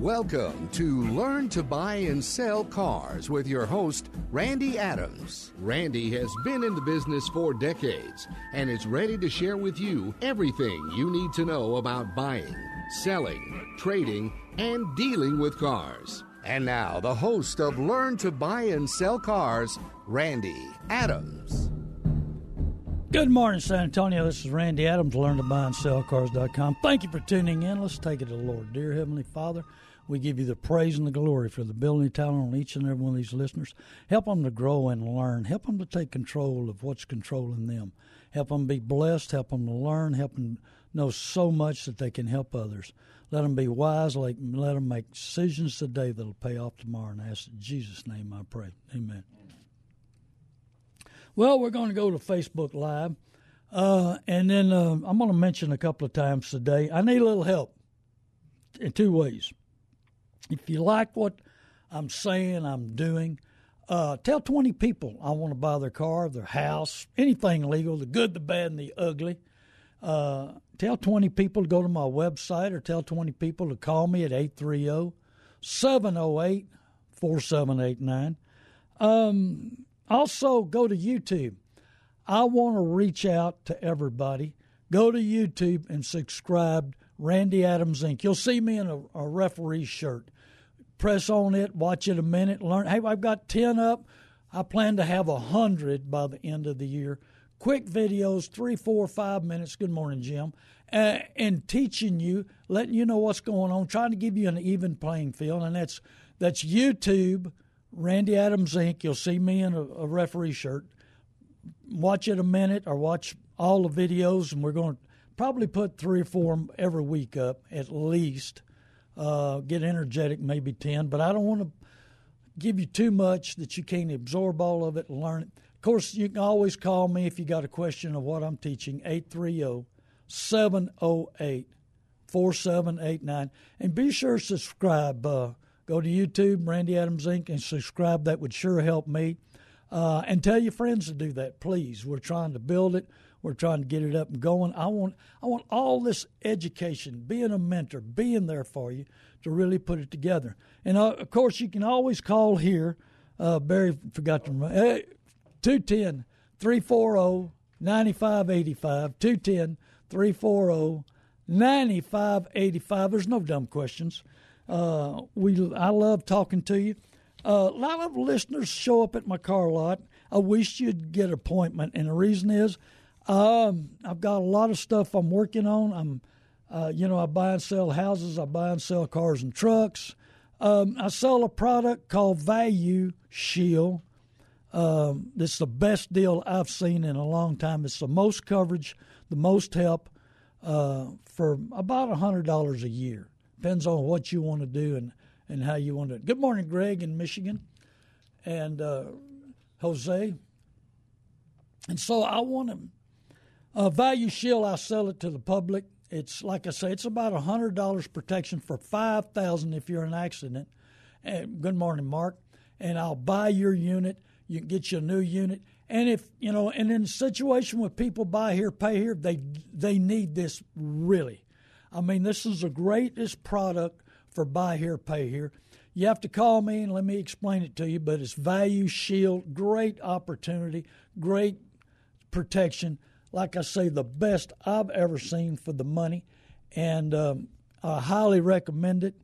Welcome to Learn to Buy and Sell Cars with your host, Randy Adams. Randy has been in the business for decades and is ready to share with you everything you need to know about buying, selling, trading, and dealing with cars. And now, the host of Learn to Buy and Sell Cars, Randy Adams. Good morning, San Antonio. This is Randy Adams, learn to buy and sell cars.com. Thank you for tuning in. Let's take it to the Lord. Dear Heavenly Father, we give you the praise and the glory for the building talent on each and every one of these listeners. Help them to grow and learn. Help them to take control of what's controlling them. Help them be blessed. Help them to learn. Help them know so much that they can help others. Let them be wise. Let them make decisions today that'll pay off tomorrow. And I ask in Jesus' name I pray. Amen. Well, we're going to go to Facebook Live. Uh, and then uh, I'm going to mention a couple of times today. I need a little help in two ways. If you like what I'm saying, I'm doing, uh, tell 20 people I want to buy their car, their house, anything legal, the good, the bad, and the ugly. Uh, tell 20 people to go to my website or tell 20 people to call me at 830 708 4789. Um, also, go to YouTube. I want to reach out to everybody. Go to YouTube and subscribe. Randy Adams Inc. You'll see me in a, a referee shirt. Press on it, watch it a minute, learn. Hey, I've got 10 up. I plan to have a 100 by the end of the year. Quick videos, three, four, five minutes. Good morning, Jim. Uh, and teaching you, letting you know what's going on, trying to give you an even playing field. And that's that's YouTube, Randy Adams Inc. You'll see me in a, a referee shirt. Watch it a minute or watch all the videos, and we're going to probably put three or four every week up at least. Uh, get energetic, maybe 10, but I don't want to give you too much that you can't absorb all of it and learn it. Of course, you can always call me if you got a question of what I'm teaching, 830 708 4789. And be sure to subscribe. Uh, Go to YouTube, Randy Adams Inc., and subscribe. That would sure help me. Uh, and tell your friends to do that, please. We're trying to build it. We're trying to get it up and going. I want, I want all this education, being a mentor, being there for you, to really put it together. And uh, of course, you can always call here. Uh, Barry forgot to remember. Hey, 210 340 9585. 210 340 9585. There's no dumb questions. Uh, we I love talking to you. Uh, a lot of listeners show up at my car lot. I wish you'd get an appointment, and the reason is um, I've got a lot of stuff I'm working on. I'm, uh, you know, I buy and sell houses. I buy and sell cars and trucks. Um, I sell a product called Value Shield. Um, this is the best deal I've seen in a long time. It's the most coverage, the most help uh, for about a hundred dollars a year. Depends on what you want to do and, and how you want to. Good morning, Greg in Michigan, and uh, Jose. And so I want to uh, value shield. I sell it to the public. It's like I say, it's about hundred dollars protection for five thousand if you're in an accident. And good morning, Mark. And I'll buy your unit. You can get you a new unit. And if you know, and in a situation where people buy here, pay here, they they need this really. I mean, this is the greatest product for buy here, pay here. You have to call me and let me explain it to you, but it's Value Shield, great opportunity, great protection. Like I say, the best I've ever seen for the money, and um, I highly recommend it.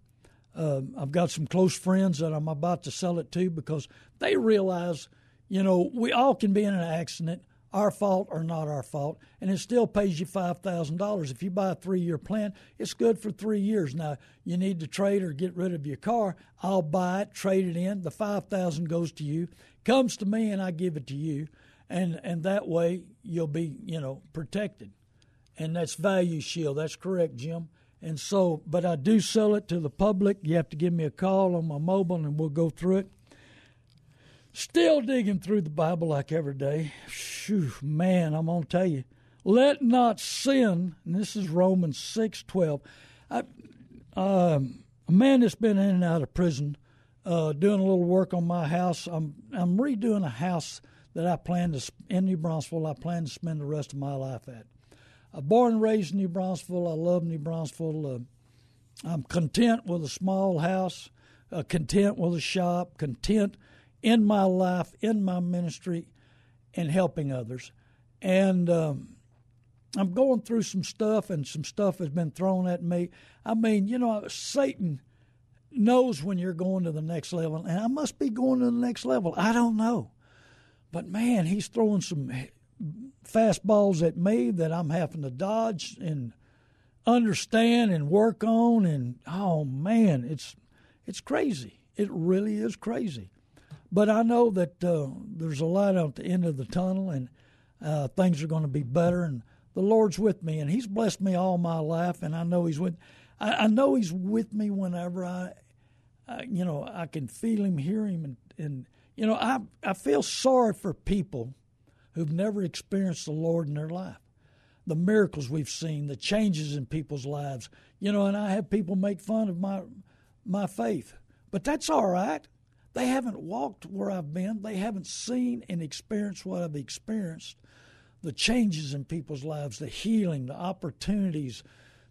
Uh, I've got some close friends that I'm about to sell it to because they realize, you know, we all can be in an accident our fault or not our fault, and it still pays you five thousand dollars. If you buy a three year plan, it's good for three years. Now you need to trade or get rid of your car. I'll buy it, trade it in. The five thousand goes to you, comes to me, and I give it to you, and and that way you'll be you know protected, and that's Value Shield. That's correct, Jim. And so, but I do sell it to the public. You have to give me a call on my mobile, and we'll go through it. Still digging through the Bible like every day. Whew, man, I'm to tell you. Let not sin, and this is Romans 6 12. I, um, a man that's been in and out of prison, uh, doing a little work on my house. I'm, I'm redoing a house that I plan to, in New Braunfels, I plan to spend the rest of my life at. I'm born and raised in New Braunfels. I love New Braunfels. Uh, I'm content with a small house, uh, content with a shop, content in my life, in my ministry, and helping others. And um, I'm going through some stuff, and some stuff has been thrown at me. I mean, you know, Satan knows when you're going to the next level, and I must be going to the next level. I don't know. But man, he's throwing some fastballs at me that I'm having to dodge and understand and work on and oh man, it's it's crazy. It really is crazy. But I know that uh, there's a light at the end of the tunnel and uh, things are going to be better and the Lord's with me and He's blessed me all my life and I know He's with I, I know He's with me whenever I, I, you know I can feel Him, hear Him, and, and you know I I feel sorry for people who've never experienced the Lord in their life. The miracles we've seen, the changes in people's lives. You know, and I have people make fun of my my faith. But that's all right. They haven't walked where I've been. They haven't seen and experienced what I've experienced. The changes in people's lives, the healing, the opportunities,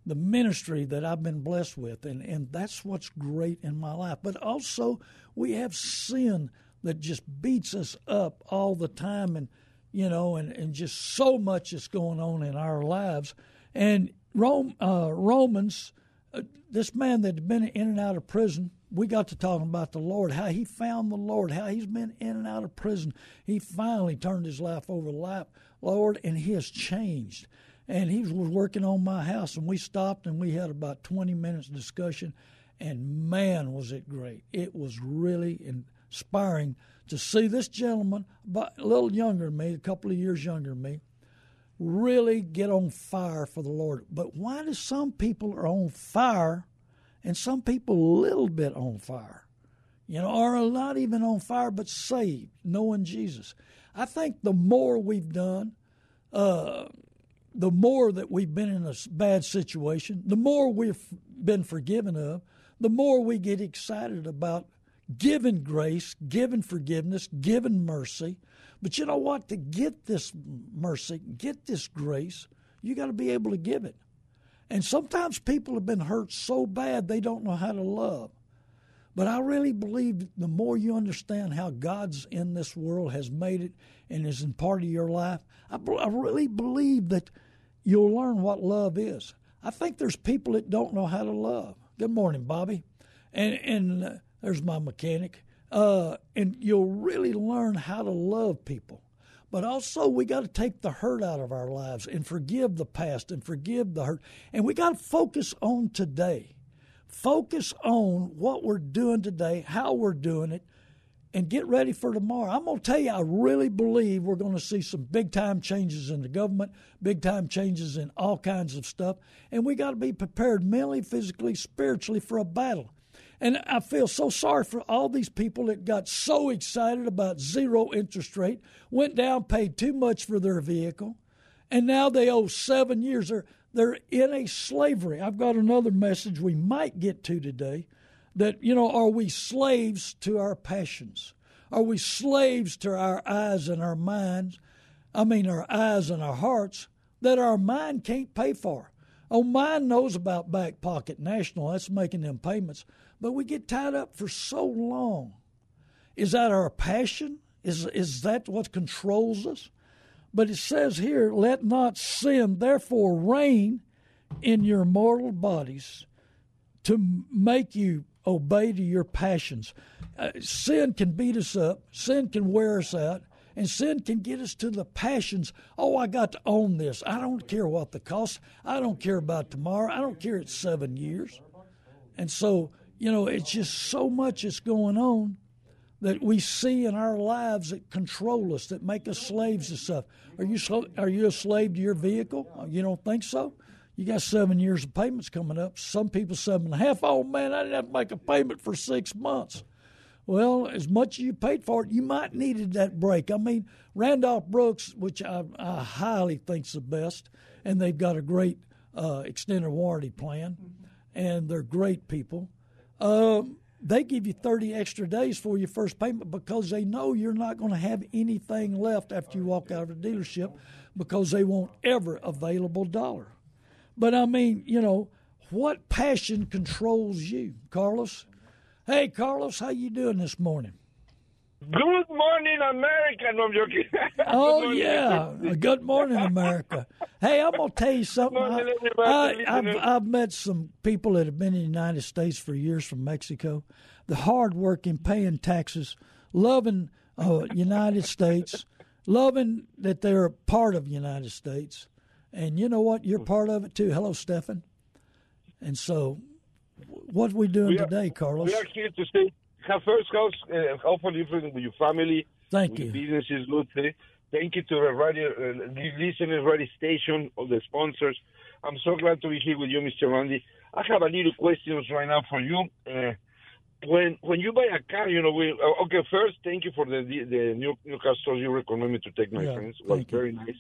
the ministry that I've been blessed with. And, and that's what's great in my life. But also, we have sin that just beats us up all the time. And you know, and, and just so much is going on in our lives. And Rome, uh, Romans, uh, this man that had been in and out of prison, we got to talking about the Lord, how he found the Lord, how he's been in and out of prison. He finally turned his life over to lap, Lord, and he has changed. And he was working on my house, and we stopped and we had about 20 minutes discussion, and man, was it great! It was really inspiring to see this gentleman, about a little younger than me, a couple of years younger than me, really get on fire for the Lord. But why do some people are on fire and some people a little bit on fire? You know, or not even on fire but saved, knowing Jesus. I think the more we've done, uh, the more that we've been in a bad situation, the more we've been forgiven of, the more we get excited about given grace, given forgiveness, given mercy. But you know what? To get this mercy, get this grace, you got to be able to give it. And sometimes people have been hurt so bad they don't know how to love. But I really believe the more you understand how God's in this world has made it and is in part of your life, I, really believe that you'll learn what love is. I think there's people that don't know how to love. Good morning, Bobby. And and uh, there's my mechanic. Uh, and you'll really learn how to love people. But also, we got to take the hurt out of our lives and forgive the past and forgive the hurt. And we got to focus on today. Focus on what we're doing today, how we're doing it, and get ready for tomorrow. I'm going to tell you, I really believe we're going to see some big time changes in the government, big time changes in all kinds of stuff. And we got to be prepared mentally, physically, spiritually for a battle. And I feel so sorry for all these people that got so excited about zero interest rate, went down, paid too much for their vehicle, and now they owe seven years. They're, they're in a slavery. I've got another message we might get to today that, you know, are we slaves to our passions? Are we slaves to our eyes and our minds? I mean, our eyes and our hearts that our mind can't pay for. Oh, mine knows about Back Pocket National. That's making them payments. But we get tied up for so long. Is that our passion? Is, is that what controls us? But it says here, let not sin therefore reign in your mortal bodies to make you obey to your passions. Uh, sin can beat us up, sin can wear us out, and sin can get us to the passions. Oh, I got to own this. I don't care what the cost. I don't care about tomorrow. I don't care it's seven years. And so, you know, it's just so much that's going on that we see in our lives that control us, that make us slaves to stuff. Are you are you a slave to your vehicle? You don't think so? You got seven years of payments coming up. Some people seven and a half. Oh man, I didn't have to make a payment for six months. Well, as much as you paid for it, you might needed that break. I mean, Randolph Brooks, which I, I highly think's the best, and they've got a great uh, extended warranty plan, and they're great people. Um, they give you 30 extra days for your first payment because they know you're not going to have anything left after you walk out of the dealership because they want every available dollar. But I mean, you know, what passion controls you, Carlos? Hey, Carlos, how you doing this morning? Good morning, America. No, I'm joking. oh yeah, good morning, America. Hey, I'm gonna tell you something. Morning, I, have I've met some people that have been in the United States for years from Mexico. The hardworking, paying taxes, loving uh, United States, loving that they're a part of the United States, and you know what? You're part of it too. Hello, Stefan. And so, what are we doing we are, today, Carlos? We are here to say have first house, uh, hopefully with your family. Thank you. you. Business is good. Eh? Thank you to the radio, uh, listeners, radio station, all the sponsors. I'm so glad to be here with you, Mr. Randy. I have a little questions right now for you. Uh, when when you buy a car, you know, we uh, okay. First, thank you for the the new new car stores you recommend me to take my yeah, friends. It was very you. nice.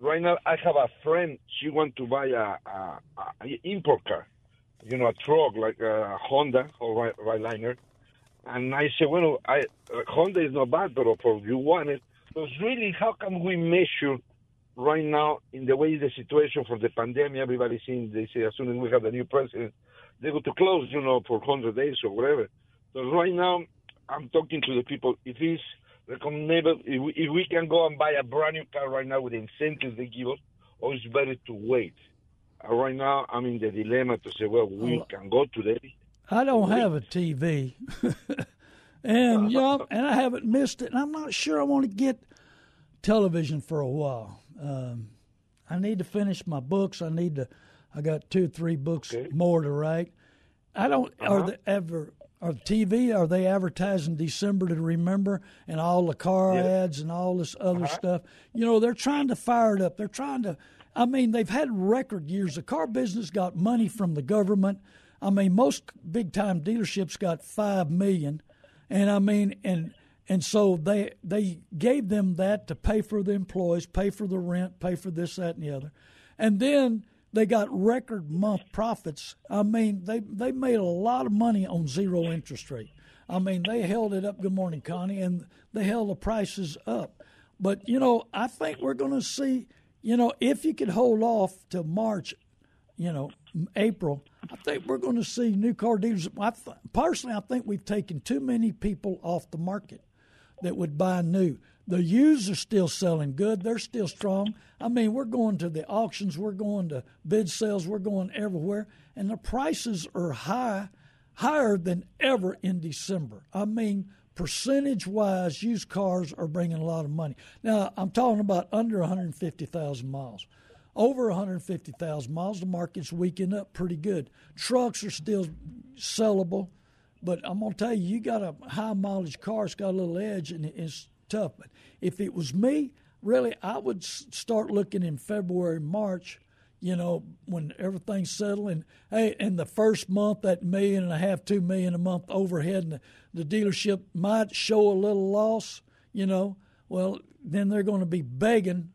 Right now, I have a friend. She want to buy a, a, a import car, you know, a truck like a Honda or Ridgeline. And I said, well, I, Honda is not bad, but for you want it. But really, how can we measure right now in the way the situation for the pandemic? Everybody's saying they say as soon as we have the new president, they go to close, you know, for 100 days or whatever. So right now, I'm talking to the people. If it's recommendable, if we, if we can go and buy a brand new car right now with the incentives they give us, or it's better to wait. Uh, right now, I'm in the dilemma to say, well, we can go today I don't have a TV, and and I haven't missed it. And I'm not sure I want to get television for a while. Um, I need to finish my books. I need to. I got two or three books okay. more to write. I don't. Uh-huh. Are they ever? Are TV? Are they advertising December to remember and all the car ads and all this other uh-huh. stuff? You know, they're trying to fire it up. They're trying to. I mean, they've had record years. The car business got money from the government I mean, most big time dealerships got five million, and I mean, and and so they they gave them that to pay for the employees, pay for the rent, pay for this, that, and the other, and then they got record month profits. I mean, they they made a lot of money on zero interest rate. I mean, they held it up. Good morning, Connie, and they held the prices up. But you know, I think we're going to see. You know, if you could hold off to March, you know, April, I think we're going to see new car dealers. I th- personally, I think we've taken too many people off the market that would buy new. The used are still selling good; they're still strong. I mean, we're going to the auctions, we're going to bid sales, we're going everywhere, and the prices are high, higher than ever in December. I mean, percentage wise, used cars are bringing a lot of money. Now, I'm talking about under 150,000 miles over 150,000 miles. The market's weakened up pretty good. Trucks are still sellable, but I'm going to tell you, you got a high mileage car, it's got a little edge, and it's tough. But if it was me, really, I would start looking in February, March. You know, when everything's settling, hey, in the first month, that million and a half, two million a month overhead, and the, the dealership might show a little loss. You know, well, then they're going to be begging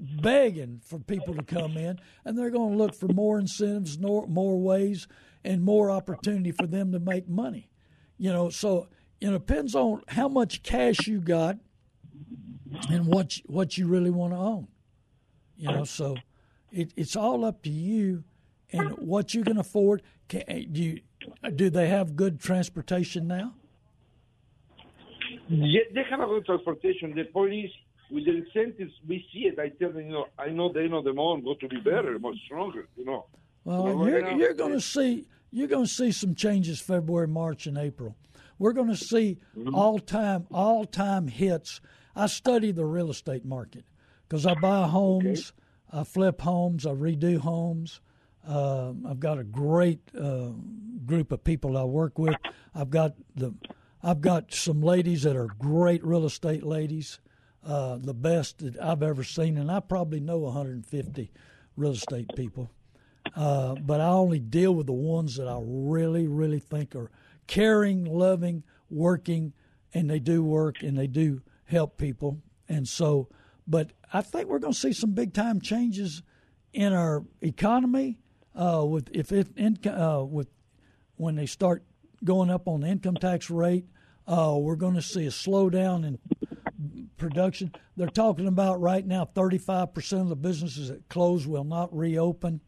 begging for people to come in, and they're going to look for more incentives, more, ways, and more opportunity for them to make money. You know, so it depends on how much cash you got and what you, what you really want to own. You know, so it, it's all up to you and what you can afford. Can, eh, do you, do they have good transportation now? Yeah, they have a good transportation. The police with the incentives, we see it. I tell them, you know, I know they know the more going to be better, much stronger, you know. Well, so you're, right you're going to see you're going to see some changes February, March, and April. We're going to see mm-hmm. all time all time hits. I study the real estate market because I buy homes, okay. I flip homes, I redo homes. Uh, I've got a great uh, group of people I work with. I've got the I've got some ladies that are great real estate ladies uh, the best that I've ever seen, and I probably know 150 real estate people. Uh, but I only deal with the ones that I really, really think are caring, loving, working, and they do work and they do help people. And so, but I think we're going to see some big time changes in our economy uh, with if it uh, with when they start going up on the income tax rate. Uh, we're going to see a slowdown in production. They're talking about right now 35% of the businesses that close will not reopen.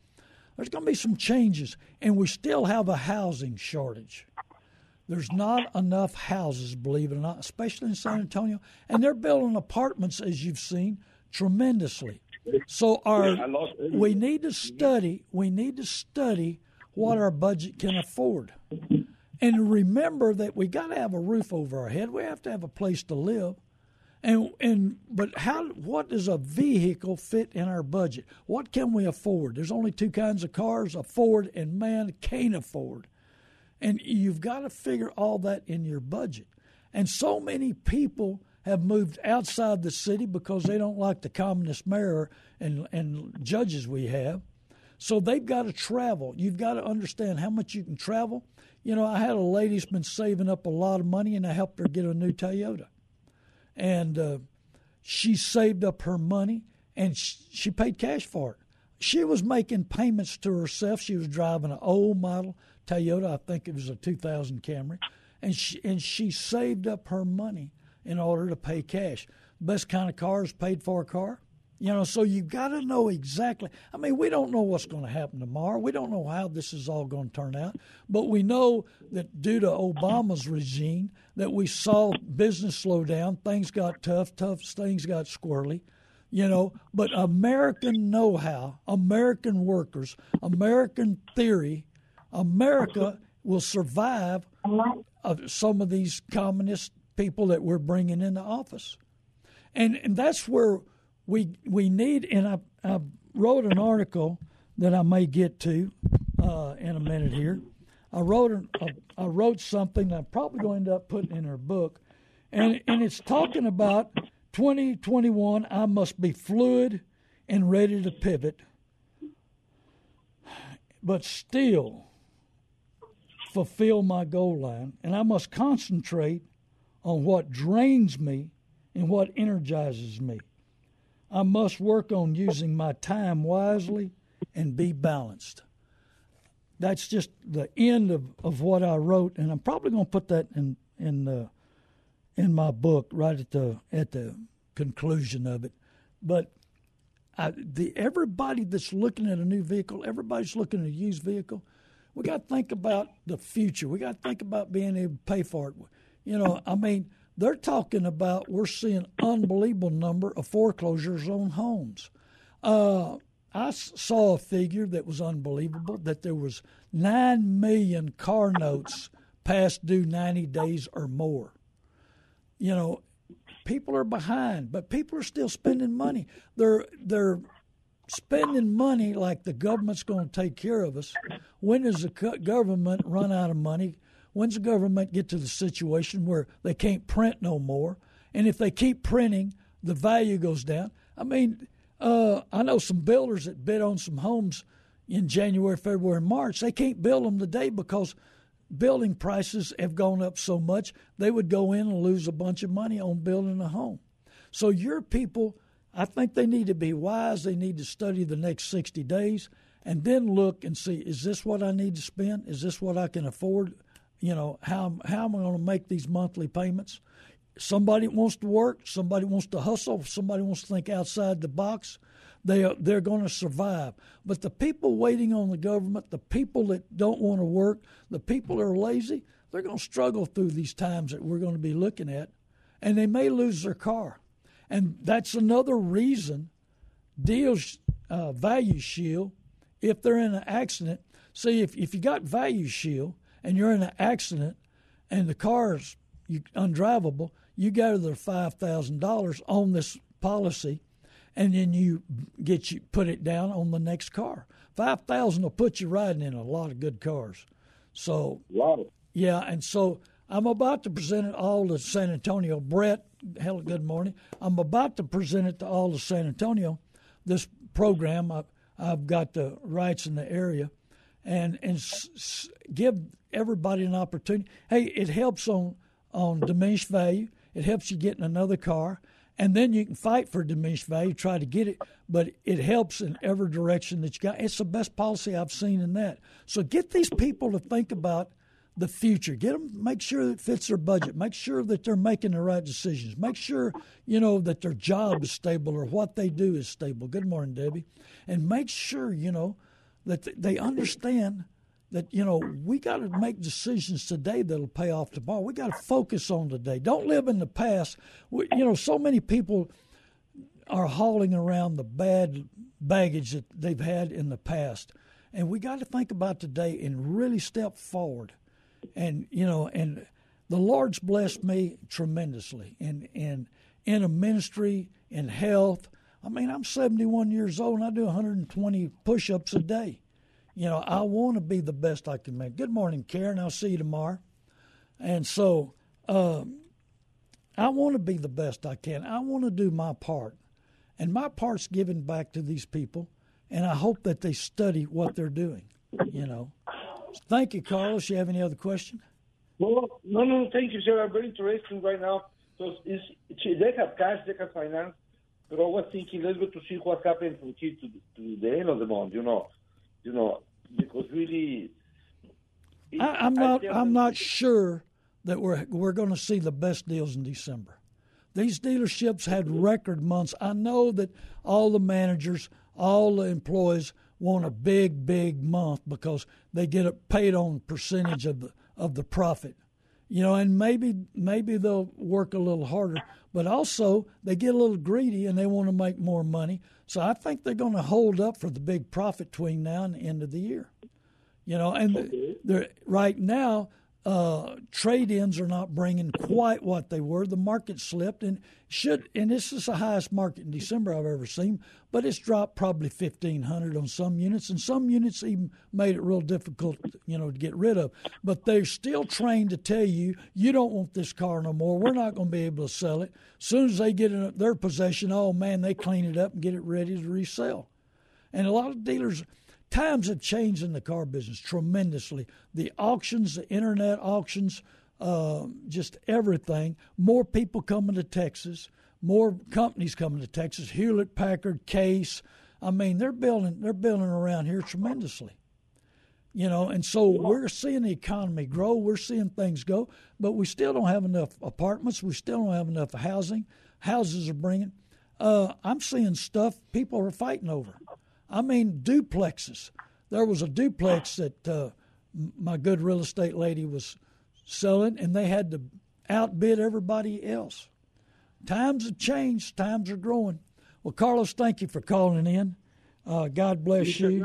There's going to be some changes, and we still have a housing shortage. There's not enough houses, believe it or not, especially in San Antonio, and they're building apartments, as you've seen, tremendously. So our we need to study. We need to study what our budget can afford, and remember that we got to have a roof over our head. We have to have a place to live. And and but how what does a vehicle fit in our budget? What can we afford? There's only two kinds of cars: afford and man can't afford. And you've got to figure all that in your budget. And so many people have moved outside the city because they don't like the communist mayor and and judges we have. So they've got to travel. You've got to understand how much you can travel. You know, I had a lady who's been saving up a lot of money, and I helped her get a new Toyota and uh, she saved up her money and she, she paid cash for it. She was making payments to herself. She was driving an old model Toyota, I think it was a 2000 Camry, and she and she saved up her money in order to pay cash. Best kind of car is paid for a car. You know, so you got to know exactly. I mean, we don't know what's going to happen tomorrow. We don't know how this is all going to turn out. But we know that due to Obama's regime, that we saw business slow down. Things got tough. Tough things got squirrely. You know, but American know-how, American workers, American theory, America will survive some of these communist people that we're bringing into office, and and that's where we we need, and I, I wrote an article that I may get to uh, in a minute here. I wrote a, I wrote something that I'm probably going to end up putting in her book, and and it's talking about 2021. I must be fluid and ready to pivot, but still fulfill my goal line, and I must concentrate on what drains me and what energizes me. I must work on using my time wisely and be balanced. That's just the end of, of what I wrote, and I'm probably going to put that in in uh, in my book right at the at the conclusion of it. But I, the everybody that's looking at a new vehicle, everybody's looking at a used vehicle. We got to think about the future. We got to think about being able to pay for it. You know, I mean they're talking about we're seeing unbelievable number of foreclosures on homes. Uh, I saw a figure that was unbelievable that there was 9 million car notes past due 90 days or more. You know, people are behind, but people are still spending money. They're they're spending money like the government's going to take care of us. When does the government run out of money? When's the government get to the situation where they can't print no more? And if they keep printing, the value goes down. I mean, uh, I know some builders that bid on some homes in January, February, and March. They can't build them today because building prices have gone up so much. They would go in and lose a bunch of money on building a home. So your people, I think they need to be wise. They need to study the next 60 days and then look and see: is this what I need to spend? Is this what I can afford? You know how how am I going to make these monthly payments? Somebody wants to work, somebody wants to hustle, somebody wants to think outside the box. They are, they're going to survive. But the people waiting on the government, the people that don't want to work, the people that are lazy, they're going to struggle through these times that we're going to be looking at, and they may lose their car. And that's another reason deals uh, value shield if they're in an accident. See, if, if you got value shield, and you're in an accident and the car's undrivable, you go to the five thousand dollars on this policy, and then you get you put it down on the next car. Five thousand will put you riding in a lot of good cars. So yeah, and so I'm about to present it all to San Antonio. Brett, hell, good morning. I'm about to present it to all of San Antonio. This program, I've, I've got the rights in the area, and and s- give everybody an opportunity. Hey, it helps on on diminished value. It helps you get in another car, and then you can fight for diminished value, try to get it. But it helps in every direction that you got. It's the best policy I've seen in that. So get these people to think about the future. Get them, make sure it fits their budget. Make sure that they're making the right decisions. Make sure you know that their job is stable or what they do is stable. Good morning, Debbie, and make sure you know that they understand that you know we got to make decisions today that'll pay off tomorrow. We got to focus on today. Don't live in the past. We, you know, so many people are hauling around the bad baggage that they've had in the past, and we got to think about today and really step forward. And you know, and the Lord's blessed me tremendously in in in a ministry in health. I mean, I'm 71 years old and I do 120 push-ups a day. You know, I want to be the best I can make. Good morning, Karen. I'll see you tomorrow. And so, um, I want to be the best I can. I want to do my part, and my part's giving back to these people. And I hope that they study what they're doing. You know. Thank you, Carlos. You have any other question? Well, no, no, thank you, sir. I'm very interested right now. it's, they have cash, they have finance, but I was thinking, let's go to see what happens from here to, the end of the month, you know you know, because really. I, am not. I'm not sure that we're we're going to see the best deals in December. These dealerships had record months. I know that all the managers, all the employees want a big, big month because they get paid on percentage of the of the profit. You know, and maybe maybe they'll work a little harder, but also they get a little greedy and they want to make more money. So I think they're going to hold up for the big profit between now and the end of the year. You know, and okay. right now uh, trade-ins are not bringing quite what they were. The market slipped and should, and this is the highest market in December I've ever seen. But it's dropped probably fifteen hundred on some units, and some units even made it real difficult, you know, to get rid of. But they're still trained to tell you, you don't want this car no more. We're not going to be able to sell it. As soon as they get in their possession, oh man, they clean it up and get it ready to resell. And a lot of dealers times have changed in the car business tremendously. The auctions, the internet auctions, uh, just everything. More people coming to Texas, more companies coming to Texas. Hewlett Packard, Case. I mean, they're building they're building around here tremendously. You know, and so we're seeing the economy grow. We're seeing things go, but we still don't have enough apartments. We still don't have enough housing. Houses are bringing. Uh, I'm seeing stuff people are fighting over. I mean, duplexes. There was a duplex that uh, my good real estate lady was selling, and they had to outbid everybody else. Times have changed. Times are growing. Well, Carlos, thank you for calling in. Uh, God bless you.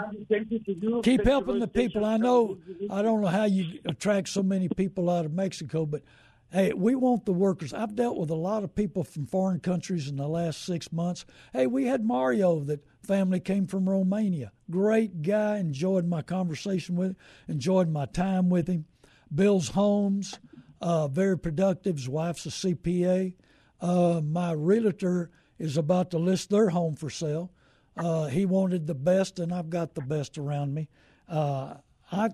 Keep helping the people. I know. I don't know how you attract so many people out of Mexico, but Hey, we want the workers. I've dealt with a lot of people from foreign countries in the last six months. Hey, we had Mario, that family came from Romania. Great guy. Enjoyed my conversation with him, enjoyed my time with him. Bill's Homes, uh, very productive. His wife's a CPA. Uh, my realtor is about to list their home for sale. Uh, he wanted the best, and I've got the best around me. Uh, I,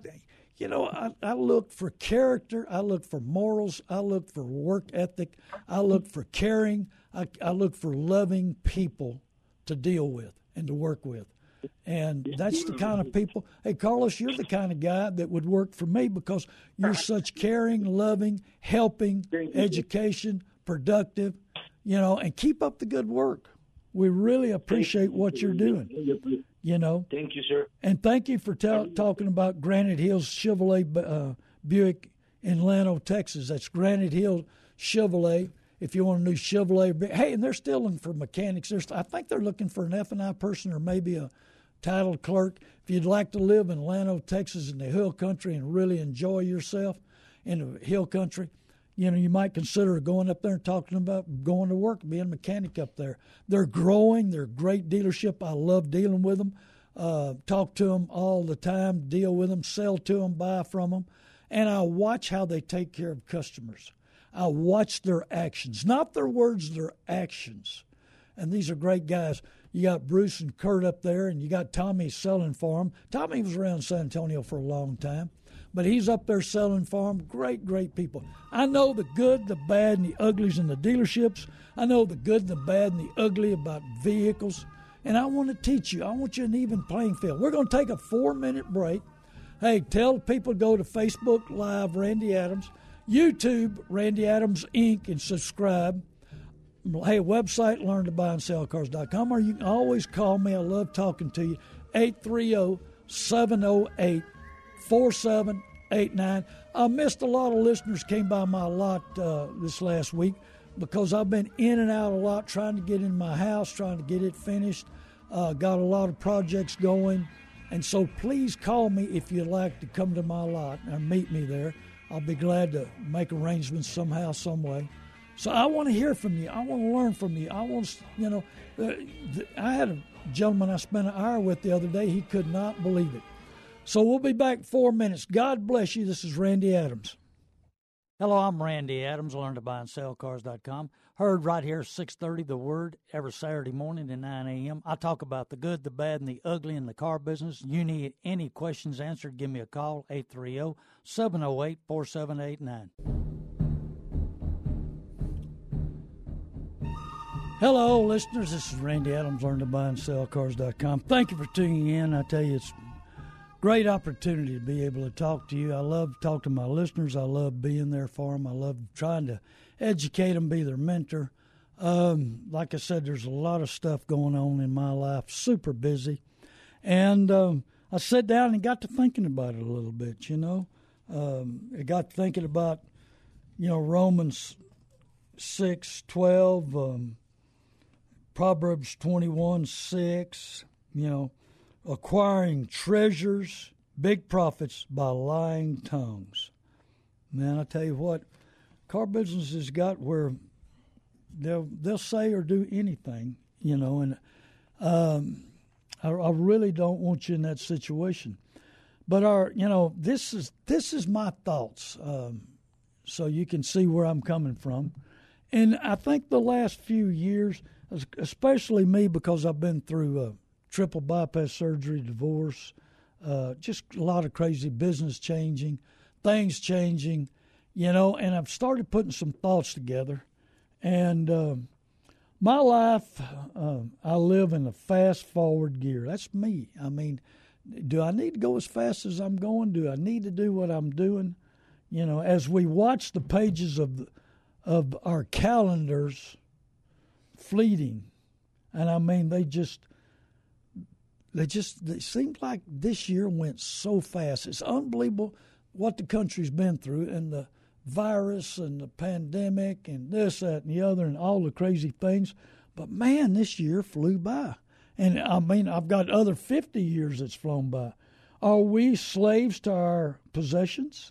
you know, I, I, look for character, I look for morals, I look for work ethic, I look for caring, I, I look for loving people to deal with and to work with. And that's the kind of people. Hey, Carlos, you're the kind of guy that would work for me because you're such caring, loving, helping, education, productive, you know, and keep up the good work. We really appreciate what you're doing. You know. Thank you, sir. And thank you for ta- talking about Granite Hills Chevrolet uh, Buick in Llano, Texas. That's Granite Hill Chevrolet. If you want a new Chevrolet, hey, and they're still looking for mechanics. There's, I think they're looking for an F and I person or maybe a title clerk. If you'd like to live in Llano, Texas, in the hill country and really enjoy yourself in the hill country, you know, you might consider going up there and talking about going to work, being a mechanic up there. They're growing. They're a great dealership. I love dealing with them. Uh, talk to them all the time, deal with them, sell to them, buy from them. And I watch how they take care of customers. I watch their actions, not their words, their actions. And these are great guys. You got Bruce and Kurt up there, and you got Tommy selling for them. Tommy was around San Antonio for a long time but he's up there selling for them. Great, great people. I know the good, the bad, and the uglies in the dealerships. I know the good, the bad, and the ugly about vehicles. And I want to teach you. I want you an even playing field. We're going to take a four minute break. Hey, tell people to go to Facebook Live Randy Adams, YouTube Randy Adams Inc., and subscribe. Hey, website learn to buy and sell cars.com, or you can always call me. I love talking to you. 830 708 4789. I missed a lot of listeners came by my lot uh, this last week because I've been in and out a lot trying to get in my house, trying to get it finished. Uh, got a lot of projects going. And so please call me if you'd like to come to my lot and meet me there. I'll be glad to make arrangements somehow, some way. So I want to hear from you. I want to learn from you. I want to, you know, uh, I had a gentleman I spent an hour with the other day. He could not believe it. So we'll be back four minutes. God bless you. This is Randy Adams. Hello, I'm Randy Adams. Learn to buy and sell cars.com. Heard right here 6:30 The Word every Saturday morning at 9 a.m. I talk about the good, the bad, and the ugly in the car business. You need any questions answered? Give me a call 830-708-4789. Hello, listeners. This is Randy Adams. Learn to buy and sell cars.com. Thank you for tuning in. I tell you, it's great opportunity to be able to talk to you. I love to talk to my listeners. I love being there for them. I love trying to educate them, be their mentor. Um, like I said, there's a lot of stuff going on in my life. Super busy, and um, I sat down and got to thinking about it a little bit. You know, um, I got to thinking about you know Romans six twelve. Um, Proverbs 21 6, you know, acquiring treasures, big profits by lying tongues. Man, I tell you what, car business has got where they'll they'll say or do anything, you know, and um, I, I really don't want you in that situation. But our, you know, this is this is my thoughts, um, so you can see where I'm coming from. And I think the last few years especially me because I've been through a triple bypass surgery, divorce, uh, just a lot of crazy business changing, things changing, you know, and I've started putting some thoughts together. And uh, my life, uh, I live in a fast forward gear. That's me. I mean, do I need to go as fast as I'm going? Do I need to do what I'm doing? You know, as we watch the pages of of our calendars fleeting. And I mean, they just, they just, it seemed like this year went so fast. It's unbelievable what the country's been through and the virus and the pandemic and this, that, and the other, and all the crazy things. But man, this year flew by. And I mean, I've got other 50 years that's flown by. Are we slaves to our possessions?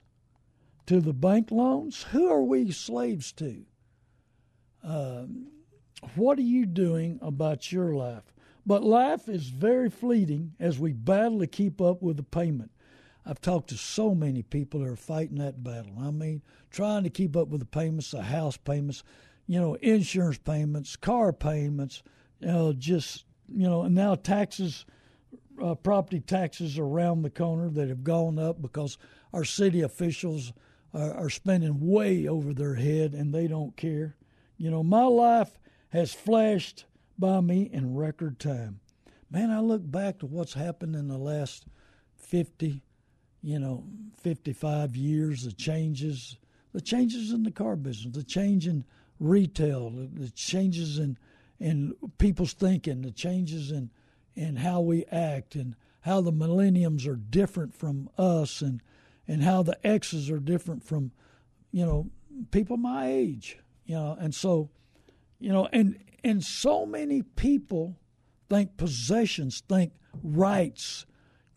To the bank loans? Who are we slaves to? Um, what are you doing about your life? But life is very fleeting as we battle to keep up with the payment. I've talked to so many people that are fighting that battle. I mean, trying to keep up with the payments, the house payments, you know, insurance payments, car payments, you know, just, you know, and now taxes, uh, property taxes around the corner that have gone up because our city officials are, are spending way over their head and they don't care. You know, my life has flashed by me in record time. Man, I look back to what's happened in the last 50, you know, 55 years, the changes, the changes in the car business, the change in retail, the changes in in people's thinking, the changes in in how we act and how the millenniums are different from us and and how the X's are different from, you know, people my age. You know, and so you know, and and so many people think possessions, think rights.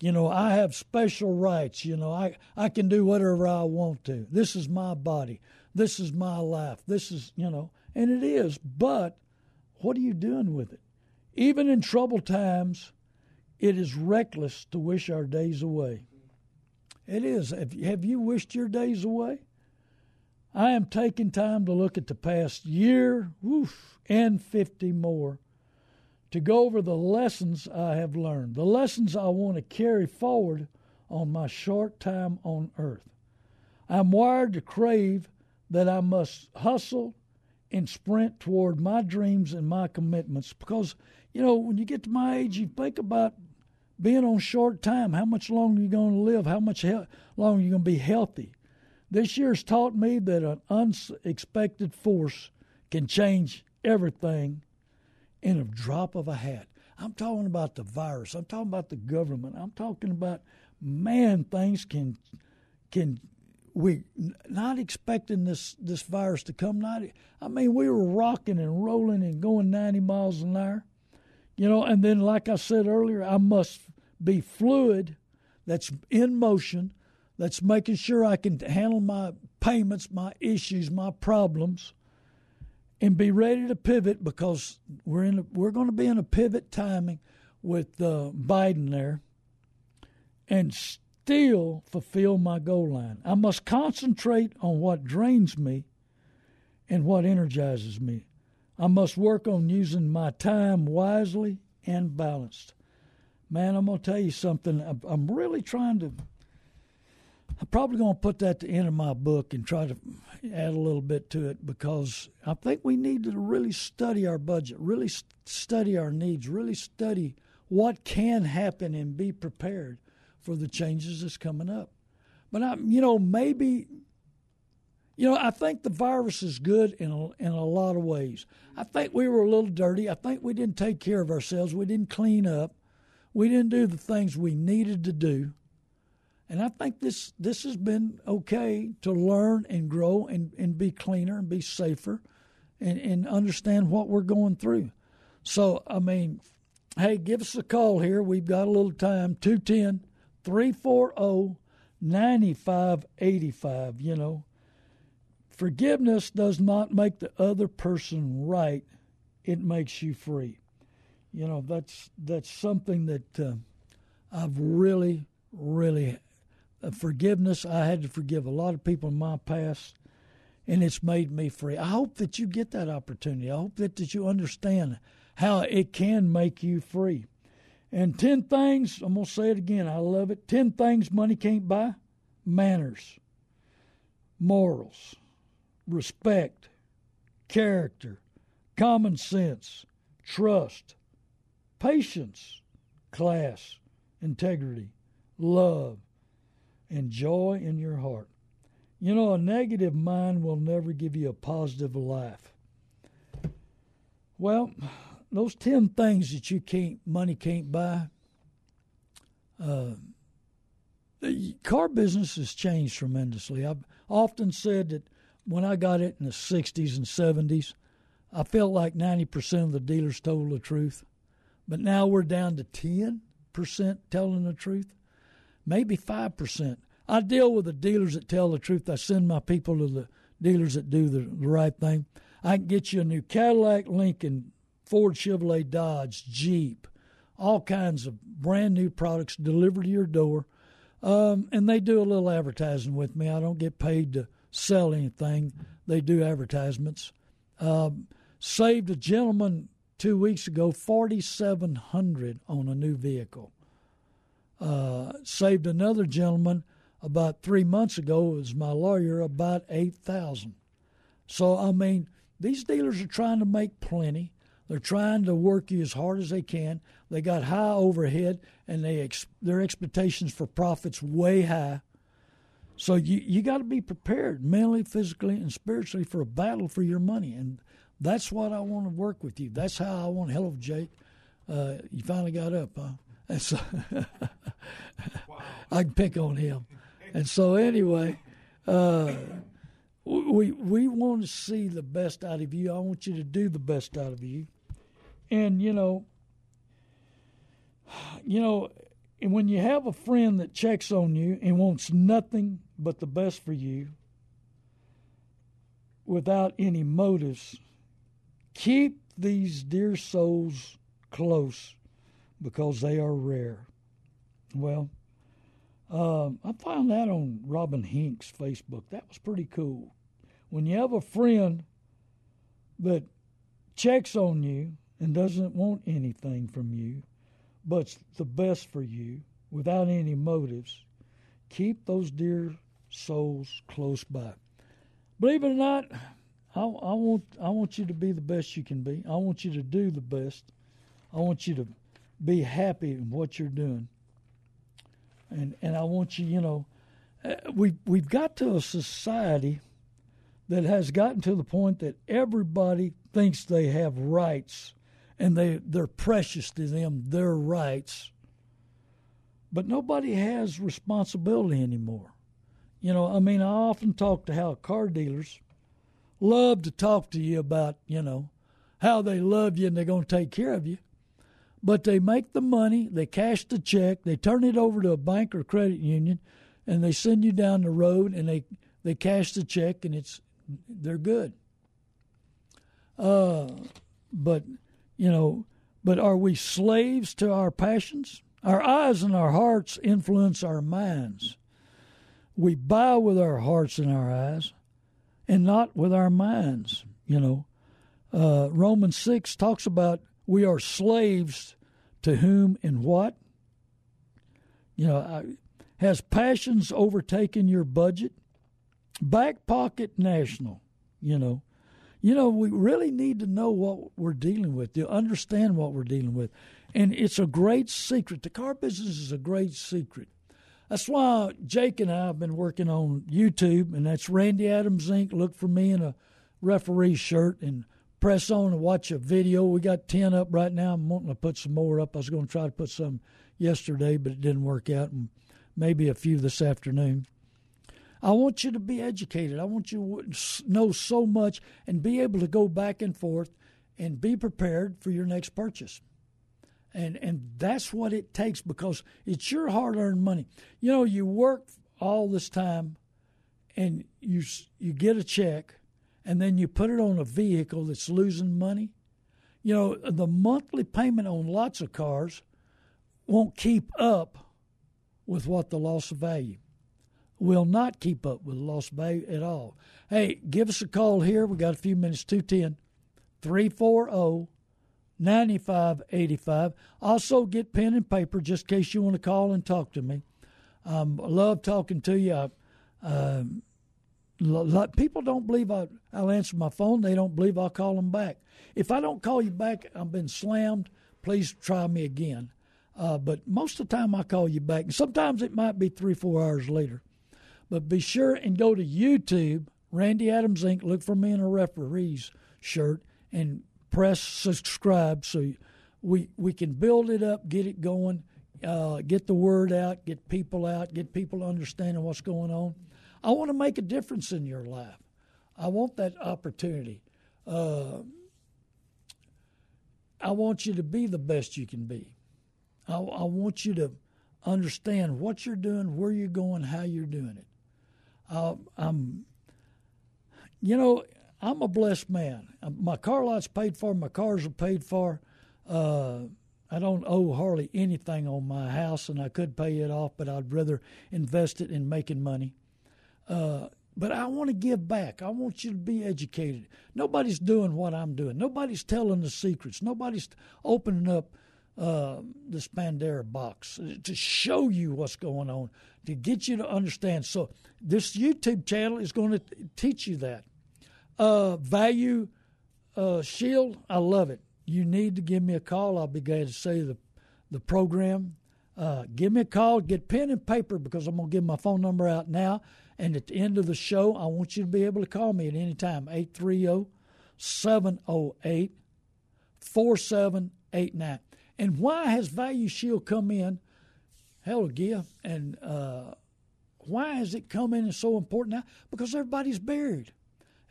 You know, I have special rights. You know, I I can do whatever I want to. This is my body. This is my life. This is you know, and it is. But what are you doing with it? Even in troubled times, it is reckless to wish our days away. It is. Have, have you wished your days away? I am taking time to look at the past year woof, and 50 more to go over the lessons I have learned, the lessons I want to carry forward on my short time on earth. I'm wired to crave that I must hustle and sprint toward my dreams and my commitments because, you know, when you get to my age, you think about being on short time, how much longer are you're going to live, how much he- are you're going to be healthy. This year's taught me that an unexpected force can change everything in a drop of a hat. I'm talking about the virus. I'm talking about the government. I'm talking about man, things can can we not expecting this this virus to come. Not, I mean, we were rocking and rolling and going 90 miles an hour, you know. And then, like I said earlier, I must be fluid, that's in motion, that's making sure I can handle my payments, my issues, my problems, and be ready to pivot because we're in a, we're going to be in a pivot timing with uh, Biden there, and still fulfill my goal line. I must concentrate on what drains me and what energizes me. I must work on using my time wisely and balanced. Man, I'm going to tell you something. I'm really trying to. I'm probably going to put that at the end of my book and try to add a little bit to it because I think we need to really study our budget, really study our needs, really study what can happen and be prepared for the changes that's coming up. But I, you know, maybe, you know, I think the virus is good in a, in a lot of ways. I think we were a little dirty. I think we didn't take care of ourselves. We didn't clean up. We didn't do the things we needed to do. And I think this this has been okay to learn and grow and, and be cleaner and be safer and, and understand what we're going through. So, I mean, hey, give us a call here. We've got a little time 210 340 9585. You know, forgiveness does not make the other person right, it makes you free. You know, that's, that's something that uh, I've really, really. Forgiveness, I had to forgive a lot of people in my past, and it's made me free. I hope that you get that opportunity. I hope that, that you understand how it can make you free. And 10 things, I'm going to say it again, I love it. 10 things money can't buy manners, morals, respect, character, common sense, trust, patience, class, integrity, love, and joy in your heart. You know, a negative mind will never give you a positive life. Well, those 10 things that you can't money can't buy uh, the car business has changed tremendously i've often said that when i got it in the 60s and 70s i felt like 90% of the dealers told the truth but now we're down to 10% telling the truth maybe 5% i deal with the dealers that tell the truth i send my people to the dealers that do the, the right thing i can get you a new cadillac lincoln Ford, Chevrolet, Dodge, Jeep, all kinds of brand new products delivered to your door. Um, and they do a little advertising with me. I don't get paid to sell anything. They do advertisements. Um, saved a gentleman two weeks ago forty seven hundred on a new vehicle. Uh, saved another gentleman about three months ago as my lawyer about eight thousand. So I mean, these dealers are trying to make plenty. They're trying to work you as hard as they can. They got high overhead, and they ex- their expectations for profits way high. So you you got to be prepared mentally, physically, and spiritually for a battle for your money, and that's what I want to work with you. That's how I want. Hello, Jake. Uh, you finally got up, huh? And so I can pick on him. And so anyway, uh, we we want to see the best out of you. I want you to do the best out of you. And you know, you know, and when you have a friend that checks on you and wants nothing but the best for you without any motives, keep these dear souls close because they are rare. Well, um, I found that on Robin Hink's Facebook. That was pretty cool. When you have a friend that checks on you and doesn't want anything from you, but's the best for you without any motives, keep those dear souls close by. Believe it or not, I, I want I want you to be the best you can be. I want you to do the best. I want you to be happy in what you're doing. And and I want you, you know, uh, we we've got to a society that has gotten to the point that everybody thinks they have rights and they they're precious to them, their rights. But nobody has responsibility anymore. You know, I mean, I often talk to how car dealers love to talk to you about, you know, how they love you and they're going to take care of you. But they make the money, they cash the check, they turn it over to a bank or credit union, and they send you down the road and they, they cash the check and it's they're good. Uh, but you know, but are we slaves to our passions? Our eyes and our hearts influence our minds. We buy with our hearts and our eyes, and not with our minds. You know, uh, Romans six talks about we are slaves to whom and what. You know, has passions overtaken your budget? Back pocket national. You know, you know, we really need to know what we're dealing with, to understand what we're dealing with. And it's a great secret. The car business is a great secret. That's why Jake and I have been working on YouTube, and that's Randy Adams Inc. Look for me in a referee shirt and press on and watch a video. We got 10 up right now. I'm wanting to put some more up. I was going to try to put some yesterday, but it didn't work out, and maybe a few this afternoon. I want you to be educated. I want you to know so much and be able to go back and forth and be prepared for your next purchase. And and that's what it takes because it's your hard-earned money. You know, you work all this time and you you get a check and then you put it on a vehicle that's losing money. You know, the monthly payment on lots of cars won't keep up with what the loss of value will not keep up with the loss of value at all. Hey, give us a call here. We got a few minutes, 210 340 9585. Also, get pen and paper just in case you want to call and talk to me. Um, I love talking to you. I, um, people don't believe I, I'll answer my phone. They don't believe I'll call them back. If I don't call you back, I've been slammed. Please try me again. Uh, but most of the time, I call you back. Sometimes it might be three, four hours later. But be sure and go to YouTube, Randy Adams Inc. Look for me in a referee's shirt and press subscribe so we we can build it up, get it going, uh, get the word out, get people out, get people understanding what's going on. I want to make a difference in your life. I want that opportunity. Uh, I want you to be the best you can be. I, I want you to understand what you're doing, where you're going, how you're doing it. Uh, I'm, you know, I'm a blessed man. Uh, my car lot's paid for. My cars are paid for. Uh, I don't owe hardly anything on my house, and I could pay it off, but I'd rather invest it in making money. Uh, but I want to give back. I want you to be educated. Nobody's doing what I'm doing. Nobody's telling the secrets. Nobody's opening up uh, this Pandora box to show you what's going on, to get you to understand. So this YouTube channel is going to teach you that. Uh, value uh, Shield, I love it. You need to give me a call. I'll be glad to say the the program. Uh, give me a call. Get pen and paper because I'm going to give my phone number out now. And at the end of the show, I want you to be able to call me at any time 830 708 4789. And why has Value Shield come in? Hell, yeah. And uh, why has it come in and so important now? Because everybody's buried.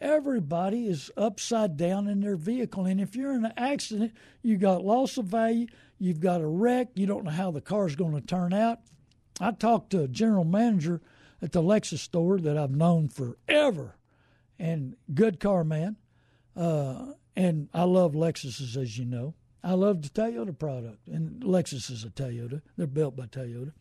Everybody is upside down in their vehicle. And if you're in an accident, you got loss of value, you've got a wreck, you don't know how the car's going to turn out. I talked to a general manager at the Lexus store that I've known forever and good car man. Uh, and I love Lexuses, as you know. I love the Toyota product, and Lexus is a Toyota. They're built by Toyota.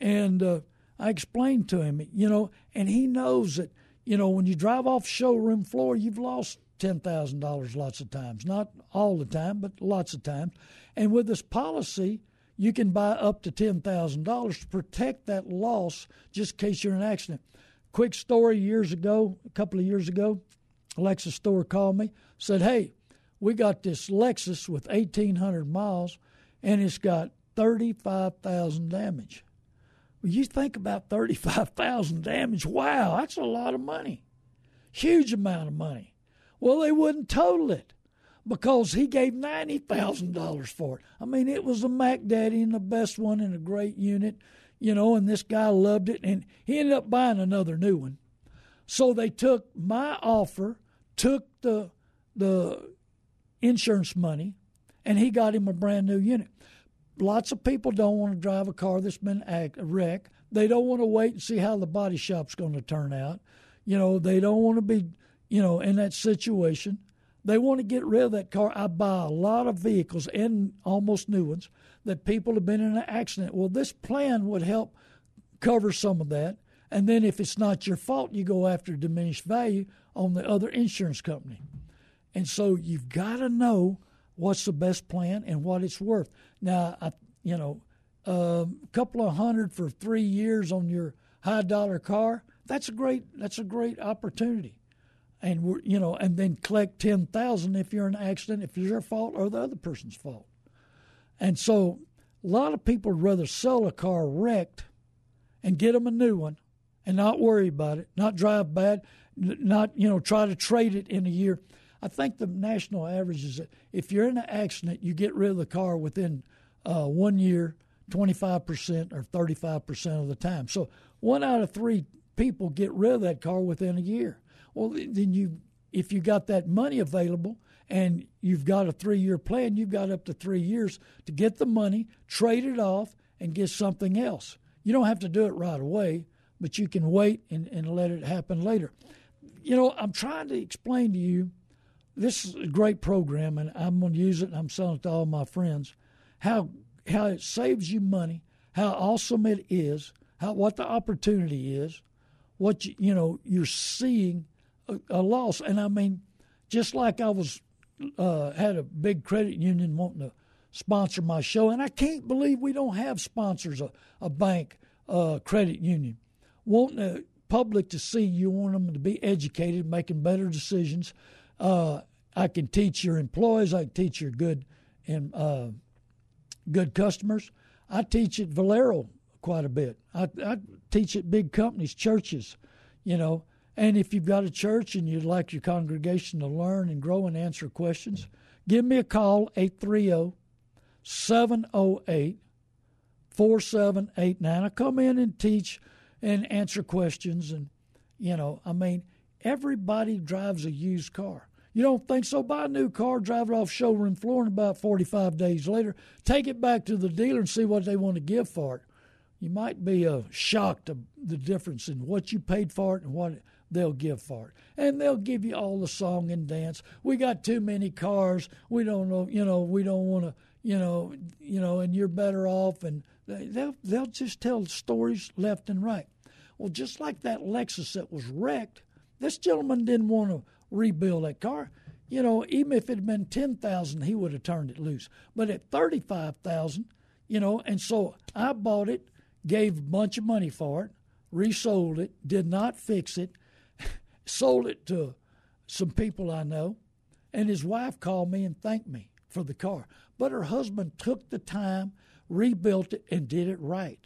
And uh, I explained to him, you know, and he knows that, you know, when you drive off showroom floor, you've lost $10,000 lots of times. Not all the time, but lots of times. And with this policy, you can buy up to $10,000 to protect that loss just in case you're in an accident. Quick story years ago, a couple of years ago, Lexus store called me, said, Hey, we got this Lexus with 1,800 miles, and it's got 35,000 damage. Well, you think about 35,000 damage. Wow, that's a lot of money. Huge amount of money. Well, they wouldn't total it. because he gave ninety thousand dollars for it. I mean, it was a Mac Daddy and the best one and a great unit, you know. And this guy loved it, and he ended up buying another new one. So they took my offer, took the the insurance money, and he got him a brand new unit. Lots of people don't want to drive a car that's been a wreck. They don't want to wait and see how the body shop's going to turn out. You know, they don't want to be, you know, in that situation. They want to get rid of that car. I buy a lot of vehicles and almost new ones that people have been in an accident. Well, this plan would help cover some of that. And then if it's not your fault, you go after diminished value on the other insurance company. And so you've got to know what's the best plan and what it's worth. Now, I, you know, a um, couple of hundred for three years on your high dollar car, that's a great that's a great opportunity. And we're you know, and then collect ten thousand if you're in an accident, if it's your fault or the other person's fault. And so a lot of people would rather sell a car wrecked and get them a new one and not worry about it, not drive bad, not you know try to trade it in a year. I think the national average is that if you're in an accident, you get rid of the car within uh, one year 25% or 35% of the time. So one out of three people get rid of that car within a year. Well, then you, if you got that money available and you've got a three year plan, you've got up to three years to get the money, trade it off, and get something else. You don't have to do it right away, but you can wait and, and let it happen later. You know, I'm trying to explain to you this is a great program, and I'm going to use it, and I'm selling it to all my friends. How how it saves you money, how awesome it is, how what the opportunity is, what you, you know you're seeing a, a loss. And I mean, just like I was uh, had a big credit union wanting to sponsor my show, and I can't believe we don't have sponsors a, a bank, a credit union, wanting the public to see you want them to be educated, making better decisions. Uh, I can teach your employees. I can teach your good and uh, good customers. I teach at Valero quite a bit. I, I teach at big companies, churches, you know. And if you've got a church and you'd like your congregation to learn and grow and answer questions, give me a call, 830 708 4789. I come in and teach and answer questions. And, you know, I mean, everybody drives a used car. You don't think so? Buy a new car, drive it off showroom floor, and about 45 days later, take it back to the dealer and see what they want to give for it. You might be uh, shocked at the difference in what you paid for it and what they'll give for it. And they'll give you all the song and dance. We got too many cars. We don't know, you know, we don't want to, you know, you know, and you're better off. And they'll they'll just tell stories left and right. Well, just like that Lexus that was wrecked, this gentleman didn't want to rebuild that car. You know, even if it had been ten thousand, he would have turned it loose. But at thirty five thousand, you know, and so I bought it, gave a bunch of money for it, resold it, did not fix it, sold it to some people I know, and his wife called me and thanked me for the car. But her husband took the time, rebuilt it, and did it right.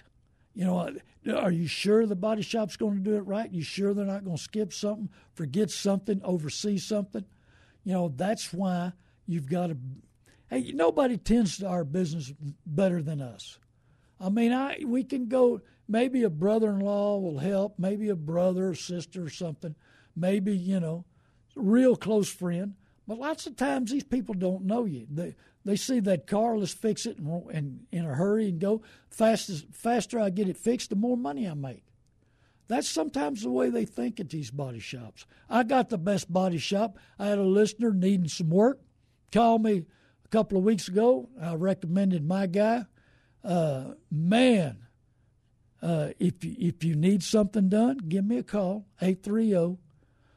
You know, are you sure the body shop's going to do it right? You sure they're not going to skip something, forget something, oversee something? You know, that's why you've got to. Hey, nobody tends to our business better than us. I mean, I we can go. Maybe a brother-in-law will help. Maybe a brother or sister or something. Maybe you know, real close friend. But lots of times these people don't know you. They they see that car, let's fix it and, and in a hurry and go. Fast faster I get it fixed, the more money I make. That's sometimes the way they think at these body shops. I got the best body shop. I had a listener needing some work. Called me a couple of weeks ago. I recommended my guy. Uh, man, uh, if you, if you need something done, give me a call 830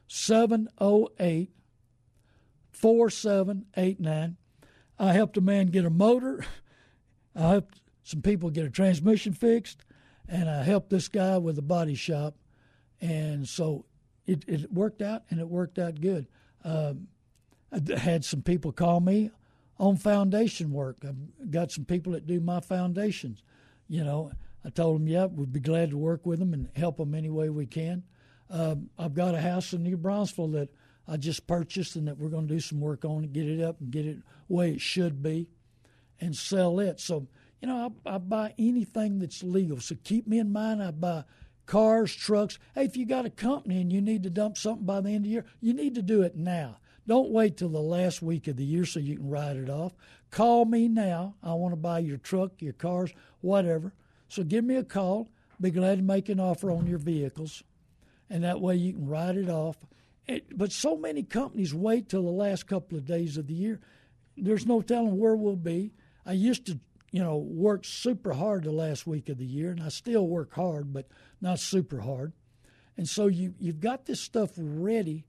708 4789. I helped a man get a motor. I helped some people get a transmission fixed, and I helped this guy with a body shop. And so it, it worked out, and it worked out good. Um, I had some people call me on foundation work. I've got some people that do my foundations. You know, I told them, yeah, we'd be glad to work with them and help them any way we can. Um, I've got a house in New Braunfels that I just purchased and that we're going to do some work on it, get it up and get it the way it should be, and sell it. So you know, I, I buy anything that's legal. So keep me in mind. I buy cars, trucks. Hey, if you got a company and you need to dump something by the end of the year, you need to do it now. Don't wait till the last week of the year so you can write it off. Call me now. I want to buy your truck, your cars, whatever. So give me a call. Be glad to make an offer on your vehicles, and that way you can write it off. It, but so many companies wait till the last couple of days of the year. There's no telling where we'll be. I used to you know, work super hard the last week of the year, and I still work hard, but not super hard. And so you you've got this stuff ready,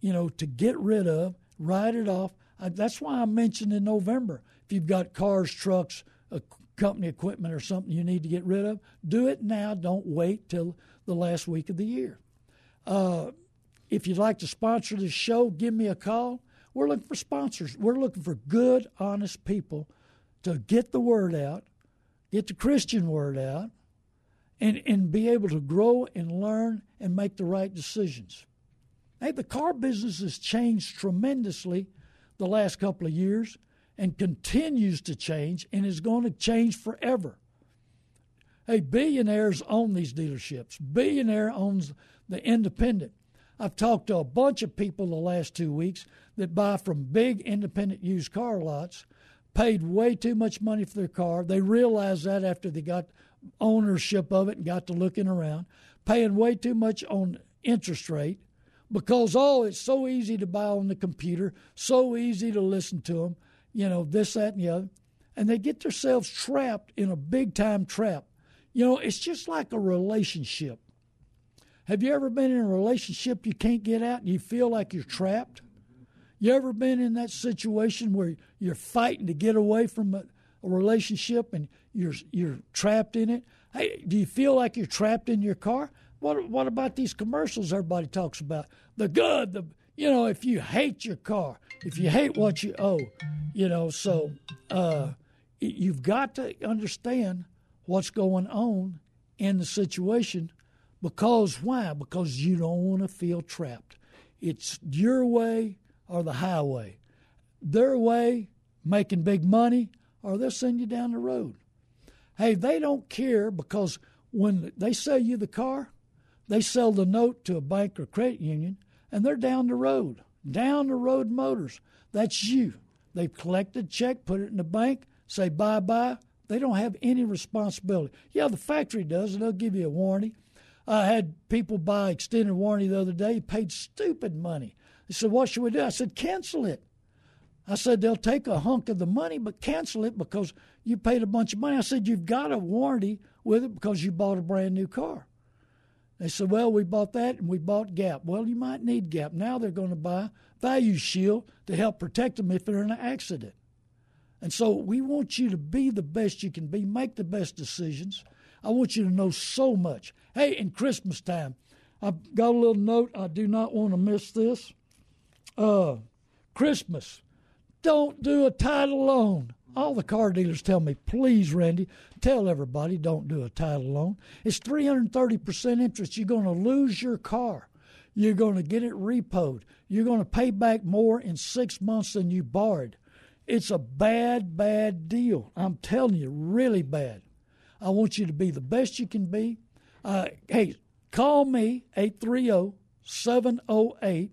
you know, to get rid of, write it off. I, that's why I mentioned in November if you've got cars, trucks, a company equipment, or something you need to get rid of, do it now. Don't wait till the last week of the year. Uh, if you'd like to sponsor this show, give me a call. We're looking for sponsors. We're looking for good, honest people to get the word out, get the Christian word out, and, and be able to grow and learn and make the right decisions. Hey, the car business has changed tremendously the last couple of years and continues to change and is going to change forever. Hey, billionaires own these dealerships. Billionaire owns the independent. I've talked to a bunch of people the last two weeks that buy from big independent used car lots paid way too much money for their car. They realized that after they got ownership of it and got to looking around, paying way too much on interest rate because oh, it's so easy to buy on the computer, so easy to listen to them, you know, this, that, and the other. And they get themselves trapped in a big time trap. You know, it's just like a relationship. Have you ever been in a relationship you can't get out and you feel like you're trapped? You ever been in that situation where you're fighting to get away from a, a relationship and you're you're trapped in it? Hey, do you feel like you're trapped in your car? What what about these commercials everybody talks about? The good, the you know, if you hate your car, if you hate what you owe, you know, so uh, you've got to understand what's going on in the situation because why? Because you don't want to feel trapped. It's your way or the highway. Their way, making big money, or they'll send you down the road. Hey, they don't care because when they sell you the car, they sell the note to a bank or credit union, and they're down the road. Down the road motors. That's you. They've collected check, put it in the bank, say bye bye. They don't have any responsibility. Yeah, the factory does, and they'll give you a warranty. I had people buy extended warranty the other day, paid stupid money. He said, What should we do? I said, Cancel it. I said, They'll take a hunk of the money, but cancel it because you paid a bunch of money. I said, You've got a warranty with it because you bought a brand new car. They said, Well, we bought that and we bought Gap. Well, you might need Gap. Now they're going to buy Value Shield to help protect them if they're in an accident. And so we want you to be the best you can be, make the best decisions. I want you to know so much. Hey, in Christmas time, I've got a little note. I do not want to miss this uh, Christmas. Don't do a title loan. All the car dealers tell me, please, Randy, tell everybody don't do a title loan. It's 330% interest. You're going to lose your car. You're going to get it repoed. You're going to pay back more in six months than you borrowed. It's a bad, bad deal. I'm telling you, really bad. I want you to be the best you can be. Uh, hey, call me, 830 708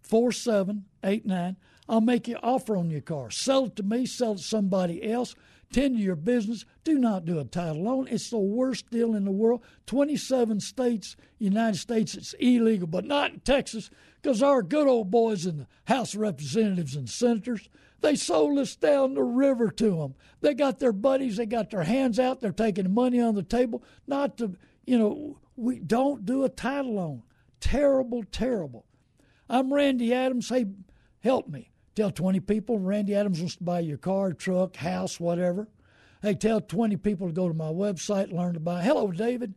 4789. I'll make you an offer on your car. Sell it to me, sell it to somebody else. Tend to your business. Do not do a title loan. It's the worst deal in the world. 27 states, United States, it's illegal, but not in Texas because our good old boys in the House of Representatives and Senators, they sold us down the river to them. They got their buddies, they got their hands out, they're taking money on the table. Not to, you know, we don't do a title loan. Terrible, terrible. I'm Randy Adams. Hey, help me. Tell 20 people Randy Adams wants to buy your car, truck, house, whatever. Hey, tell 20 people to go to my website, learn to buy. Hello, David.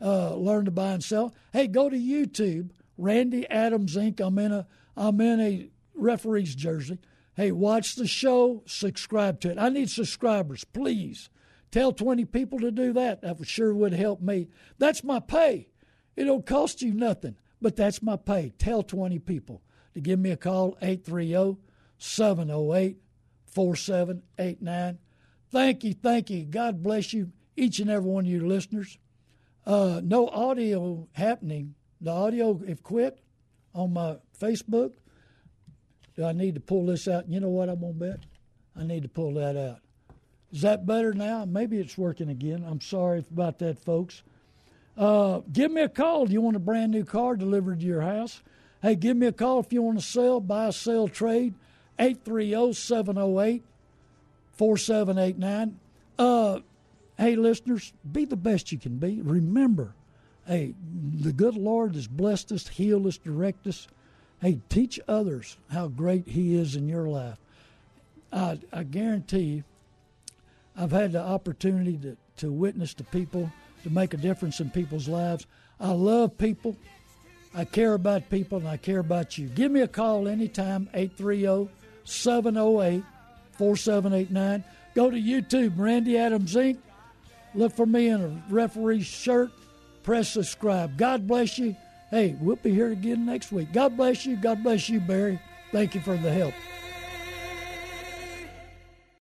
Uh, learn to buy and sell. Hey, go to YouTube, Randy Adams Inc. I'm in a I'm in a referee's jersey. Hey, watch the show, subscribe to it. I need subscribers, please. Tell 20 people to do that. That sure would help me. That's my pay. It don't cost you nothing. But that's my pay. Tell 20 people. to give me a call, 830 708 4789. Thank you, thank you. God bless you, each and every one of your listeners. Uh, no audio happening. The audio if quit on my Facebook. Do I need to pull this out? You know what I'm going to bet? I need to pull that out. Is that better now? Maybe it's working again. I'm sorry about that, folks. Uh, give me a call. Do you want a brand new car delivered to your house? Hey, give me a call if you want to sell, buy, sell, trade. 830 708 4789. Uh, hey, listeners, be the best you can be. Remember, hey, the good Lord has blessed us, healed us, directed us. Hey, teach others how great He is in your life. I, I guarantee you, I've had the opportunity to, to witness to people, to make a difference in people's lives. I love people. I care about people, and I care about you. Give me a call anytime, 830 708 4789. Go to YouTube, Randy Adams Inc. Look for me in a referee shirt. Press subscribe. God bless you. Hey, we'll be here again next week. God bless you. God bless you, Barry. Thank you for the help.